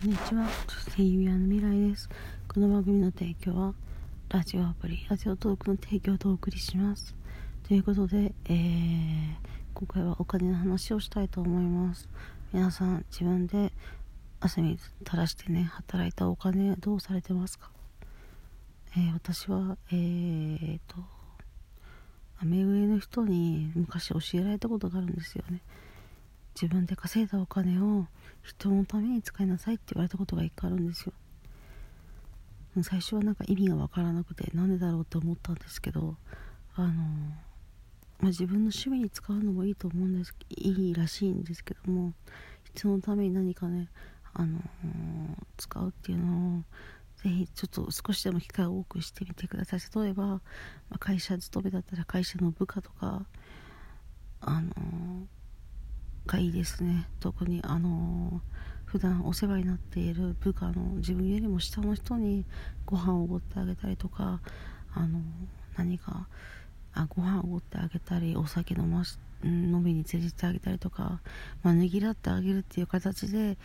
こんにちは。声優屋の未来です。この番組の提供はラジオアプリラジオトークの提供とお送りします。ということで、えー、今回はお金の話をしたいと思います。皆さん自分で汗水垂らしてね働いたお金どうされてますか、えー、私はえーと目上の人に昔教えられたことがあるんですよね。自分で稼いだお金を人のために使いなさいって言われたことが一回あるんですよ。最初はなんか意味が分からなくてなんでだろうって思ったんですけどあの、まあ、自分の趣味に使うのもいいと思うんですいいらしいんですけども人のために何かねあの使うっていうのをぜひちょっと少しでも機会を多くしてみてください。例えば、まあ、会社勤めだったら会社の部下とかあのがいいですね。特にあの普段お世話になっている部下の自分よりも下の人にご飯をおごってあげたりとかあの何かあご飯をおごってあげたりお酒飲まし飲みに連れてってあげたりとか、まあ、ねぎらってあげるっていう形で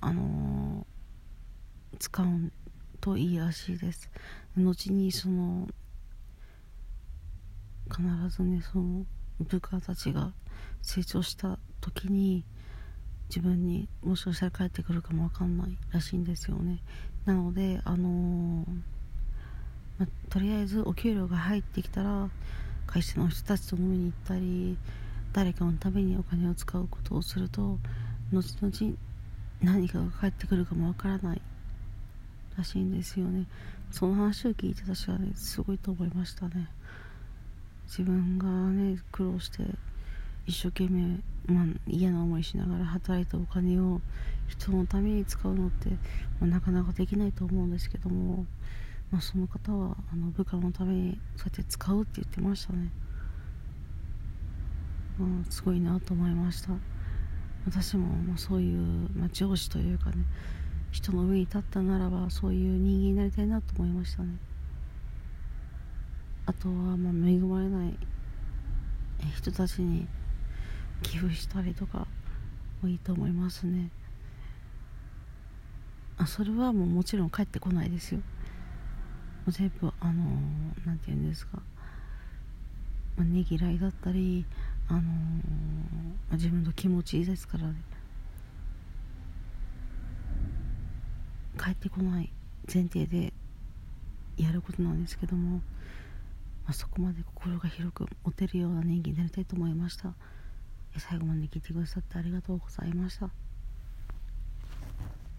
あの使うといいらしいです。後にその必ずねその部下たちが成長した時に自分にもしかしたら帰ってくるかも分かんないらしいんですよね。なのであのー、まとりあえずお給料が入ってきたら会社の人たちと飲みに行ったり誰かのためにお金を使うことをすると後々何かが返ってくるかもわからないらしいんですよね。その話を聞いて私はねすごいと思いましたね。自分がね苦労して一生懸命、まあ、嫌な思いしながら働いたお金を人のために使うのって、まあ、なかなかできないと思うんですけども、まあ、その方はあの部下のためにそうやって使うって言ってましたね、まあ、すごいなと思いました。私も、まあ、そういう、まあ、上司というかね人の上に立ったならばそういう人間になりたいなと思いましたね。あとは、まあ、恵まれない人たちに寄付したりとかもいいと思いますね。あそれはもうもちろん帰ってこないですよ。全部あの何、て言うんですか、まあ、ねぎらいだったりあのまあ、自分の気持ちですからね。帰ってこない前提でやることなんですけども、まあ、そこまで心が広く持てるような人間になりたいと思いました。最後まで聞いてくださってありがとうございました。